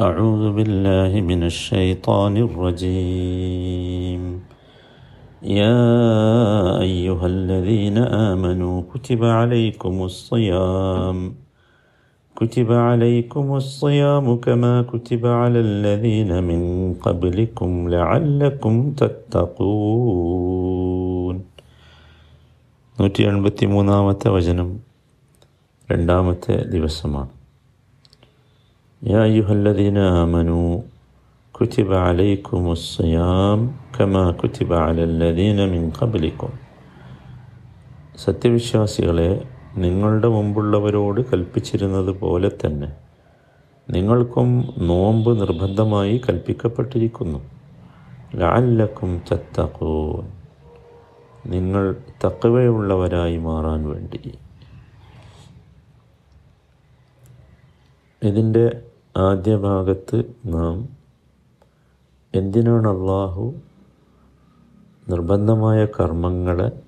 أعوذ بالله من الشيطان الرجيم يا أيها الذين آمنوا كتب عليكم الصيام كتب عليكم الصيام كما كتب على الذين من قبلكم لعلكم تتقون നൂറ്റി എൺപത്തി മൂന്നാമത്തെ വചനം രണ്ടാമത്തെ ദിവസമാണ് يا أيها الذين آمنوا كتب عليكم الصيام كما كتب على الذين من قبلكم സത്യവിശ്വാസികളെ നിങ്ങളുടെ മുമ്പുള്ളവരോട് കൽപ്പിച്ചിരുന്നത് പോലെ തന്നെ നിങ്ങൾക്കും നോമ്പ് നിർബന്ധമായി കൽപ്പിക്കപ്പെട്ടിരിക്കുന്നു ലാല്ലക്കും ചത്തക്കൂൻ നിങ്ങൾ തക്കവയുള്ളവരായി മാറാൻ വേണ്ടി ഇതിൻ്റെ ആദ്യ ഭാഗത്ത് നാം എന്തിനാണ് അള്ളാഹു നിർബന്ധമായ കർമ്മങ്ങളെ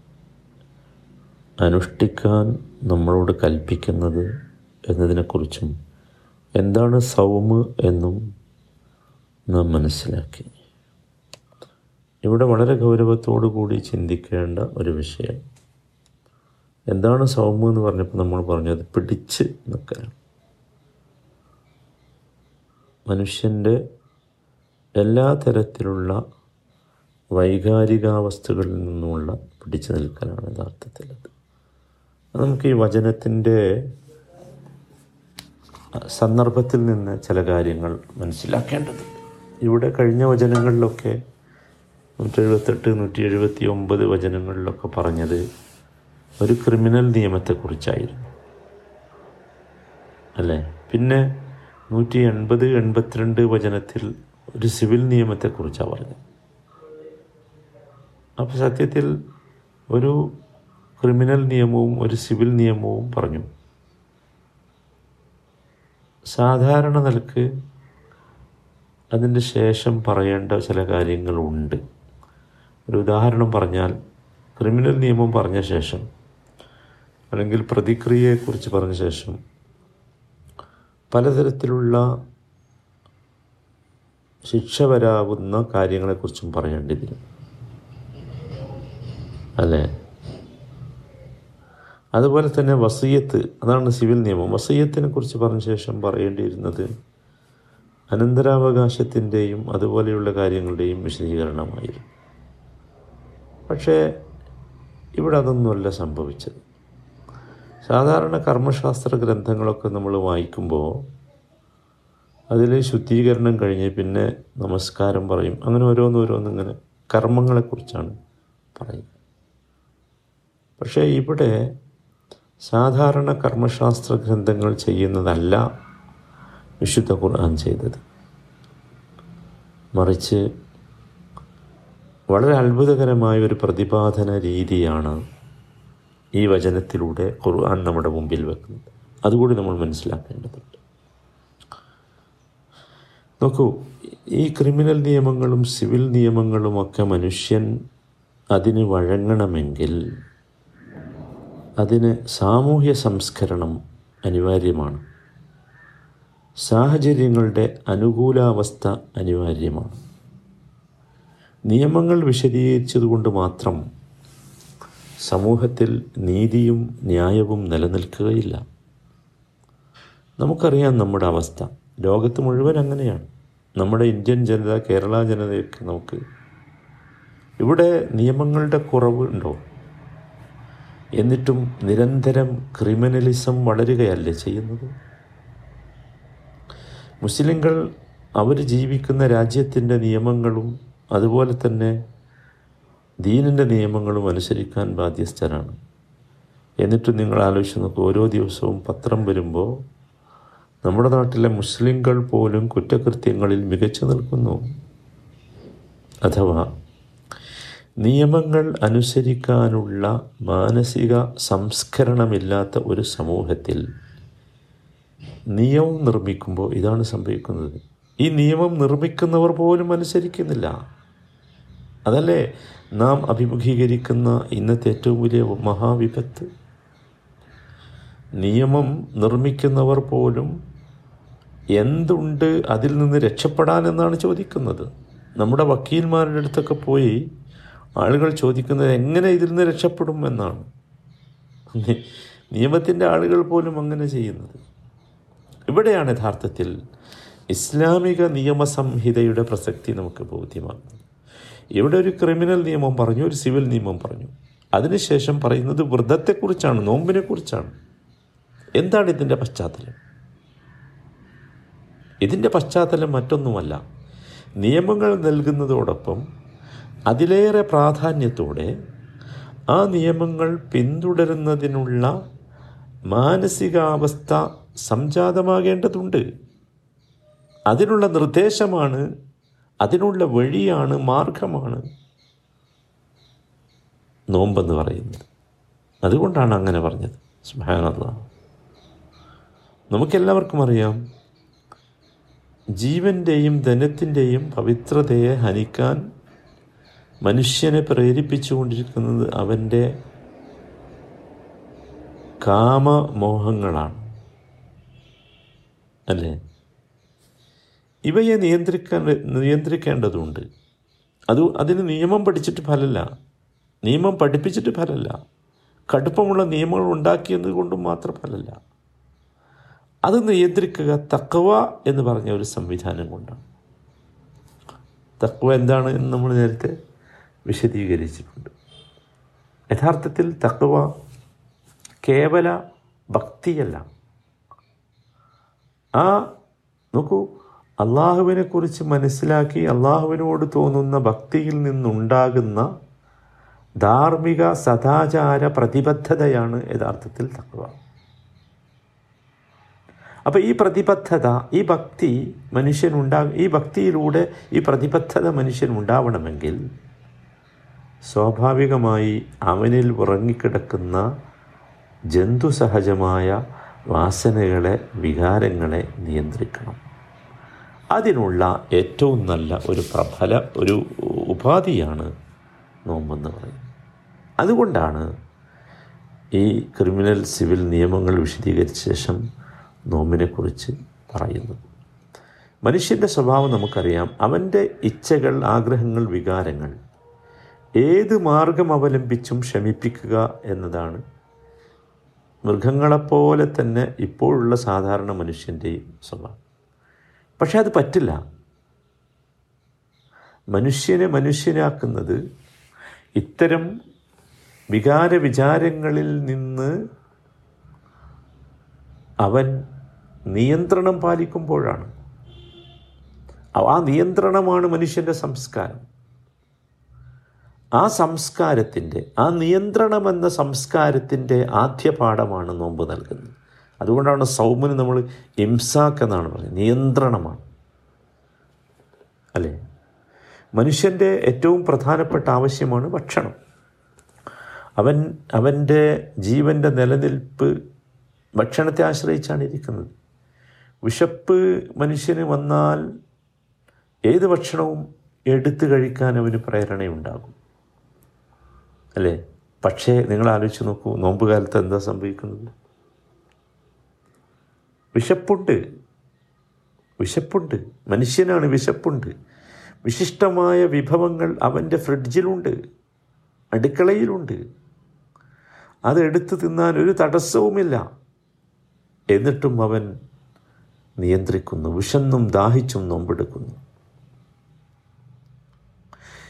അനുഷ്ഠിക്കാൻ നമ്മളോട് കൽപ്പിക്കുന്നത് എന്നതിനെക്കുറിച്ചും എന്താണ് സൗമ് എന്നും നാം മനസ്സിലാക്കി. ഇവിടെ വളരെ ഗൗരവത്തോടു കൂടി ചിന്തിക്കേണ്ട ഒരു വിഷയം. എന്താണ് സൗമ് എന്ന് പറഞ്ഞപ്പോൾ നമ്മൾ പറഞ്ഞത് പിടിച്ച് നിൽക്കലാണ്. മനുഷ്യന്റെ എല്ലാ തരത്തിലുള്ള വൈകാരികാവസ്ഥകളിൽ നിന്നുമുള്ള പിടിച്ചു നിൽക്കലാണ് യഥാർത്ഥത്തിൽ അത്. നമുക്ക് ഈ വചനത്തിന്റെ സന്ദർഭത്തിൽ നിന്ന് ചില കാര്യങ്ങൾ മനസ്സിലാക്കേണ്ടതുണ്ട് ഇവിടെ കഴിഞ്ഞ വചനങ്ങളിലൊക്കെ നൂറ്റി എഴുപത്തെട്ട് നൂറ്റി എഴുപത്തി ഒമ്പത് വചനങ്ങളിലൊക്കെ പറഞ്ഞത് ഒരു ക്രിമിനൽ നിയമത്തെക്കുറിച്ചായിരുന്നു. അല്ലേ? പിന്നെ നൂറ്റി എൺപത് എൺപത്തിരണ്ട് വചനത്തിൽ ഒരു സിവിൽ നിയമത്തെക്കുറിച്ചാണ് പറഞ്ഞത്. അപ്പോൾ സത്യത്തിൽ ഒരു ക്രിമിനൽ നിയമവും ഒരു സിവിൽ നിയമവും പറഞ്ഞു. സാധാരണ നിലയ്ക്ക് അതിന്റെ ശേഷം പറയേണ്ട ചില കാര്യങ്ങളുണ്ട്. ഒരു ഉദാഹരണം പറഞ്ഞാൽ ക്രിമിനൽ നിയമം പറഞ്ഞ ശേഷം അല്ലെങ്കിൽ പ്രതിക്രിയയെക്കുറിച്ച് പറഞ്ഞ ശേഷം പലതരത്തിലുള്ള ശിക്ഷ വരാവുന്ന കാര്യങ്ങളെക്കുറിച്ചും പറയേണ്ടിയിരുന്നു അല്ലേ? അതുപോലെ തന്നെ വസീയത്ത് അതാണ് സിവിൽ നിയമം. വസീയത്തിനെ കുറിച്ച് പറഞ്ഞ ശേഷം പറയേണ്ടിയിരുന്നത് അനന്തരാവകാശത്തിന്റെയും അതുപോലെയുള്ള കാര്യങ്ങളുടെയും വിശദീകരണമായിരുന്നു. പക്ഷേ ഇവിടെ അതൊന്നുമല്ല സംഭവിച്ചത്. സാധാരണ കർമ്മശാസ്ത്ര ഗ്രന്ഥങ്ങളൊക്കെ നമ്മൾ വായിക്കുമ്പോൾ അതിൽ ശുദ്ധീകരണം കഴിഞ്ഞ് പിന്നെ നമസ്കാരം പറയും. അങ്ങനെ ഓരോന്നോരോന്നിങ്ങനെ കർമ്മങ്ങളെക്കുറിച്ചാണ് പറയുക പക്ഷേ ഇവിടെ സാധാരണ കർമ്മശാസ്ത്ര ഗ്രന്ഥങ്ങൾ ചെയ്യുന്നതല്ല വിശുദ്ധ ഖുർആൻ ചെയ്തത്. മറിച്ച് വളരെ അത്ഭുതകരമായ ഒരു പ്രതിപാദന രീതിയാണ് ഈ വചനത്തിലൂടെ ഖുർആൻ നമ്മുടെ മുമ്പിൽ വെക്കുന്നത് അതുകൂടി നമ്മൾ മനസ്സിലാക്കേണ്ടതുണ്ട്. നോക്കൂ ഈ ക്രിമിനൽ നിയമങ്ങളും സിവിൽ നിയമങ്ങളുമൊക്കെ മനുഷ്യൻ അതിന് വഴങ്ങണമെങ്കിൽ അതിന് സാമൂഹ്യ സംസ്കരണം അനിവാര്യമാണ്. സാഹചര്യങ്ങളുടെ അനുകൂലാവസ്ഥ അനിവാര്യമാണ്. നിയമങ്ങൾ വിശദീകരിച്ചതുകൊണ്ട് മാത്രം സമൂഹത്തിൽ നീതിയും ന്യായവും നിലനിൽക്കുകയില്ല. നമുക്കറിയാം നമ്മുടെ അവസ്ഥ. ലോകത്ത് മുഴുവൻ അങ്ങനെയാണ്. നമ്മുടെ ഇന്ത്യൻ ജനത കേരള ജനതയൊക്കെ നമുക്ക് ഇവിടെ നിയമങ്ങളുടെ കുറവ് ഉണ്ടോ? എന്നിട്ടും നിരന്തരം ക്രിമിനലിസം വളരുകയല്ലേ ചെയ്യുന്നത്? മുസ്ലിങ്ങൾ അവർ ജീവിക്കുന്ന രാജ്യത്തിന്റെ നിയമങ്ങളും അതുപോലെ തന്നെ ദീനിന്റെ നിയമങ്ങളും അനുസരിക്കാൻ ബാധ്യസ്ഥരാണ്. എന്നിട്ടും നിങ്ങൾ ആലോചിച്ച് നോക്കുക ഓരോ ദിവസവും പത്രം വരുമ്പോൾ നമ്മുടെ നാട്ടിലെ മുസ്ലിങ്ങൾ പോലും കുറ്റകൃത്യങ്ങളിൽ മികച്ചു നിൽക്കുന്നു. അഥവാ നിയമങ്ങൾ അനുസരിക്കാനുള്ള മാനസിക സംസ്കരണമില്ലാത്ത ഒരു സമൂഹത്തിൽ നിയമം നിർമ്മിക്കുമ്പോൾ ഇതാണ് സംഭവിക്കുന്നത്. ഈ നിയമം നിർമ്മിക്കുന്നവർ പോലും അനുസരിക്കുന്നില്ല. അതല്ലേ? നാം അഭിമുഖീകരിക്കുന്ന ഇന്നത്തെ ഏറ്റവും വലിയ മഹാവിപത്ത്. നിയമം നിർമ്മിക്കുന്നവർ പോലും എന്തുണ്ട് അതിൽ നിന്ന് രക്ഷപ്പെടാനെന്നാണ് ചോദിക്കുന്നത്. നമ്മുടെ വക്കീൽമാരുടെ അടുത്തൊക്കെ പോയി ആളുകൾ ചോദിക്കുന്നത് എങ്ങനെ ഇതിൽ നിന്ന് രക്ഷപ്പെടും എന്നാണ്. നിയമത്തിന്റെ ആളുകൾ പോലും അങ്ങനെ ചെയ്യുന്നത്. ഇവിടെയാണ് യഥാർത്ഥത്തിൽ ഇസ്ലാമിക നിയമസംഹിതയുടെ പ്രസക്തി നമുക്ക് ബോധ്യമാകുന്നത്. ഇവിടെ ഒരു ക്രിമിനൽ നിയമം പറഞ്ഞു ഒരു സിവിൽ നിയമം പറഞ്ഞു. അതിനുശേഷം പറയുന്നത് വ്രതത്തെക്കുറിച്ചാണ് നോമ്പിനെക്കുറിച്ചാണ്. എന്താണ് ഇതിന്റെ പശ്ചാത്തലം? ഇതിന്റെ പശ്ചാത്തലം മറ്റൊന്നുമല്ല. നിയമങ്ങൾ നൽകുന്നതോടൊപ്പം അതിലേറെ പ്രാധാന്യത്തോടെ ആ നിയമങ്ങൾ പിന്തുടരുന്നതിനുള്ള മാനസികാവസ്ഥ സംജാതമാകേണ്ടതുണ്ട്. അതിനുള്ള നിർദ്ദേശമാണ് അതിനുള്ള വഴിയാണ് മാർഗമാണ് നോമ്പെന്ന് പറയുന്നത്. അതുകൊണ്ടാണ് അങ്ങനെ പറഞ്ഞത്. സുബാനല്ല നമുക്കെല്ലാവർക്കും അറിയാം ജീവന്റെയും ധനത്തിന്റെയും പവിത്രതയെ ഹനിക്കാൻ മനുഷ്യനെ പ്രേരിപ്പിച്ചുകൊണ്ടിരിക്കുന്നത് അവന്റെ കാമമോഹങ്ങളാണ്. അല്ലേ? ഇവയെ നിയന്ത്രിക്കാൻ നിയന്ത്രിക്കേണ്ടതുണ്ട്. അത് അതിന് നിയമം പഠിച്ചിട്ട് ഫലമല്ല നിയമം പഠിപ്പിച്ചിട്ട് ഫലമല്ല കടുപ്പമുള്ള നിയമങ്ങൾ ഉണ്ടാക്കിയത് കൊണ്ടും മാത്രം ഫലമല്ല അത് നിയന്ത്രിക്കുക തക്കവ എന്ന് പറഞ്ഞ ഒരു സംവിധാനം കൊണ്ടാണ്. തക്വ എന്താണ് എന്ന് നമ്മൾ നേരത്തെ വിശദീകരിച്ചിട്ടുണ്ട്. യഥാർത്ഥത്തിൽ തക്വ കേവല ഭക്തിയല്ല. ആ നോക്കൂ അള്ളാഹുവിനെക്കുറിച്ച് മനസ്സിലാക്കി അള്ളാഹുവിനോട് തോന്നുന്ന ഭക്തിയിൽ നിന്നുണ്ടാകുന്ന ധാർമ്മിക സദാചാര പ്രതിബദ്ധതയാണ് യഥാർത്ഥത്തിൽ തക്വ. അപ്പോൾ ഈ പ്രതിബദ്ധത ഈ ഭക്തി മനുഷ്യനുണ്ടാ ഈ ഭക്തിയിലൂടെ ഈ പ്രതിബദ്ധത മനുഷ്യൻ ഉണ്ടാവണമെങ്കിൽ സ്വാഭാവികമായി അവനിൽ ഉറങ്ങിക്കിടക്കുന്ന ജന്തുസഹജമായ വാസനകളെ വികാരങ്ങളെ നിയന്ത്രിക്കണം. അതിനുള്ള ഏറ്റവും നല്ല ഒരു പ്രബല ഒരു ഉപാധിയാണ് നോമ്പെന്ന് പറയുന്നത്. അതുകൊണ്ടാണ് ഈ ക്രിമിനൽ സിവിൽ നിയമങ്ങൾ വിശദീകരിച്ച ശേഷം നോമ്പിനെക്കുറിച്ച് പറയുന്നത്. മനുഷ്യന്റെ സ്വഭാവം നമുക്കറിയാം. അവന്റെ ഇച്ഛകൾ ആഗ്രഹങ്ങൾ വികാരങ്ങൾ ഏത് മാർഗം അവലംബിച്ചും ക്ഷമിപ്പിക്കുക എന്നതാണ്. മൃഗങ്ങളെപ്പോലെ തന്നെ ഇപ്പോഴുള്ള സാധാരണ മനുഷ്യന്റെയും സ്വഭാവം. പക്ഷെ അത് പറ്റില്ല. മനുഷ്യനെ മനുഷ്യനാക്കുന്നത് ഇത്തരം വികാര വിചാരങ്ങളിൽ നിന്ന് അവൻ നിയന്ത്രണം പാലിക്കുമ്പോഴാണ്. ആ നിയന്ത്രണമാണ് മനുഷ്യന്റെ സംസ്കാരം. ആ സംസ്കാരത്തിന്റെ ആ നിയന്ത്രണമെന്ന സംസ്കാരത്തിന്റെ ആദ്യ പാഠമാണ് നോമ്പ് നൽകുന്നത്. അതുകൊണ്ടാണ് സൗമിന് നമ്മൾ ഇംസാക്ക് എന്നാണ് പറയുന്നത് നിയന്ത്രണമാണ്. അല്ലേ? മനുഷ്യന്റെ ഏറ്റവും പ്രധാനപ്പെട്ട ആവശ്യമാണ് ഭക്ഷണം. അവൻ അവന്റെ ജീവന്റെ നിലനിൽപ്പ് ഭക്ഷണത്തെ ആശ്രയിച്ചാണ് ഇരിക്കുന്നത്. വിശപ്പ് മനുഷ്യന് വന്നാൽ ഏത് ഭക്ഷണവും എടുത്തു കഴിക്കാൻ അവന് പ്രേരണയുണ്ടാകും. അല്ലേ? പക്ഷേ നിങ്ങൾ ആലോചിച്ച് നോക്കൂ നോമ്പ് കാലത്ത് എന്താ സംഭവിക്കുന്നത്? വിശപ്പുണ്ട്. വിശപ്പുണ്ട്. മനുഷ്യനാണ് വിശപ്പുണ്ട്. വിശിഷ്ടമായ വിഭവങ്ങൾ അവന്റെ ഫ്രിഡ്ജിലുണ്ട്. അടുക്കളയിലുണ്ട്. അത് എടുത്തു തിന്നാൻ ഒരു തടസ്സവുമില്ല. എന്നിട്ടും അവൻ നിയന്ത്രിക്കുന്നു. വിശന്നും ദാഹിച്ചും നോമ്പെടുക്കുന്നു.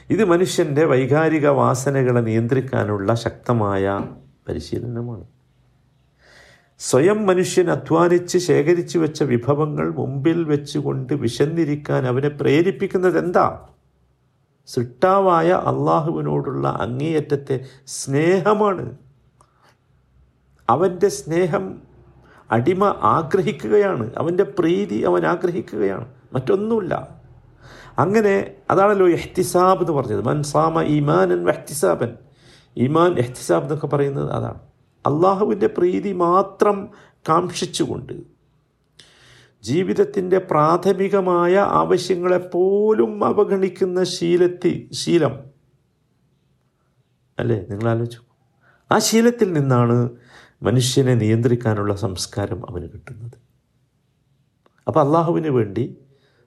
ഇത് മനുഷ്യന്റെ വൈകാരിക വാസനകളെ നിയന്ത്രിക്കാനുള്ള ശക്തമായ പരിശീലനമാണ്. സ്വയം മനുഷ്യൻ അധ്വാനിച്ച് ശേഖരിച്ചു വെച്ച വിഭവങ്ങൾ മുമ്പിൽ വെച്ചുകൊണ്ട് വിശന്നിരിക്കാൻ അവനെ പ്രേരിപ്പിക്കുന്നത് എന്താ? സൃഷ്ടാവായ അള്ളാഹുവിനോടുള്ള അങ്ങേയറ്റത്തെ സ്നേഹമാണ്. അവന്റെ സ്നേഹം അടിമ ആഗ്രഹിക്കുകയാണ്. അവന്റെ പ്രീതി അവൻ ആഗ്രഹിക്കുകയാണ്. മറ്റൊന്നുമില്ല. അങ്ങനെ അതാണല്ലോ എഹ്തിസാബ് എന്ന് പറഞ്ഞത്. മൻസാമ ഈമാനൻ എഹ്തിസാബൻ ഈമാൻ എഹ്തിസാബ് എന്നൊക്കെ പറയുന്നത് അതാണ്. അള്ളാഹുവിന്റെ പ്രീതി മാത്രം കാക്ഷിച്ചുകൊണ്ട് ജീവിതത്തിന്റെ പ്രാഥമികമായ ആവശ്യങ്ങളെപ്പോലും അവഗണിക്കുന്ന ശീലത്തി ശീലം. അല്ലേ? നിങ്ങൾ ആലോചിച്ചു. ആ ശീലത്തിൽ നിന്നാണ് മനുഷ്യനെ നിയന്ത്രിക്കാനുള്ള സംസ്കാരം അവന് കിട്ടുന്നത്. അപ്പോൾ അള്ളാഹുവിന് വേണ്ടി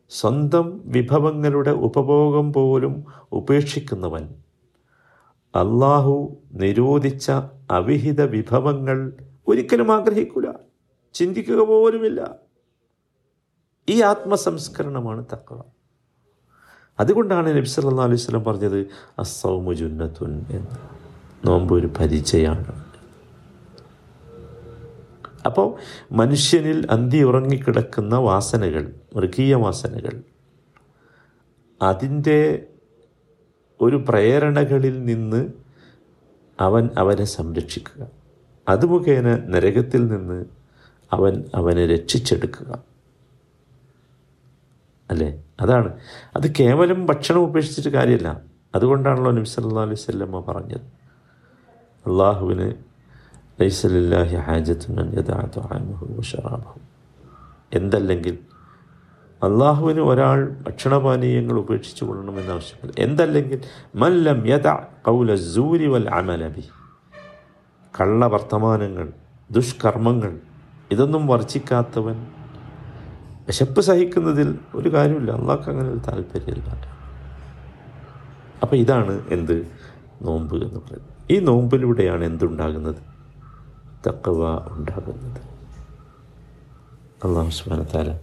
സ്വന്തം വിഭവങ്ങളുടെ ഉപഭോഗം പോലും ഉപേക്ഷിക്കുന്നവൻ അള്ളാഹു നിരോധിച്ച അവിഹിത വിഭവങ്ങൾ ഒരിക്കലും ആഗ്രഹിക്കൂല. ചിന്തിക്കുക പോലുമില്ല. ഈ ആത്മസംസ്കരണമാണ് തക്കവ അതുകൊണ്ടാണ് നബി സല്ലല്ലാഹു അലൈഹി സ്വലം പറഞ്ഞത് ജുന്നത്തുൻ എന്ന്. നോമ്പ് ഒരു പരിചയമാണ്. അപ്പോൾ മനുഷ്യനിൽ അന്തി ഉറങ്ങിക്കിടക്കുന്ന വാസനകൾ മൃഗീയ വാസനകൾ അതിന്റെ ഒരു പ്രേരണകളിൽ നിന്ന് അവൻ അവനെ സംരക്ഷിക്കുക. അത് മുഖേന നരകത്തിൽ നിന്ന് അവൻ അവനെ രക്ഷിച്ചെടുക്കുക. അല്ലേ? അതാണ്. അത് കേവലം ഭക്ഷണം ഉപേക്ഷിച്ചിട്ട് കാര്യമല്ല. അതുകൊണ്ടാണല്ലോ നബി സല്ലാ അലൈഹി സ്വല്ലമ്മ പറഞ്ഞത്. അള്ളാഹുവിന് ലൈസലില്ലാഹി അൻ യദഅ തുആമഹു എന്തല്ലെങ്കിൽ അള്ളാഹുവിന് ഒരാൾ ഭക്ഷണപാനീയങ്ങൾ ഉപേക്ഷിച്ചു കൊള്ളണമെന്ന് ആവശ്യമില്ല എന്തല്ലെങ്കിൽ മല്ലം യഥ കൗല സൂരി വൽ അമലബി കള്ള വർത്തമാനങ്ങൾ ദുഷ്കർമ്മങ്ങൾ ഇതൊന്നും വർജിക്കാത്തവൻ വിശപ്പ് സഹിക്കുന്നതിൽ ഒരു കാര്യമില്ല. അള്ളാഹ്ക്ക് അങ്ങനെ ഒരു താല്പര്യമില്ല. അപ്പോൾ ഇതാണ് എന്ത് നോമ്പ് എന്ന് പറയുന്നത്. ഈ നോമ്പിലൂടെയാണ് എന്തുണ്ടാകുന്നത്? തക്കവ ഉണ്ടാകുന്നത്. അള്ളാഹു സുബാന താല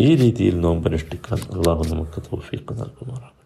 ഈ രീതിയിൽ നോമ്പനുഷ്ഠിക്കാൻ അള്ളാഹു നമുക്ക് തോഫീക്ക് നൽകുമാറാണ്.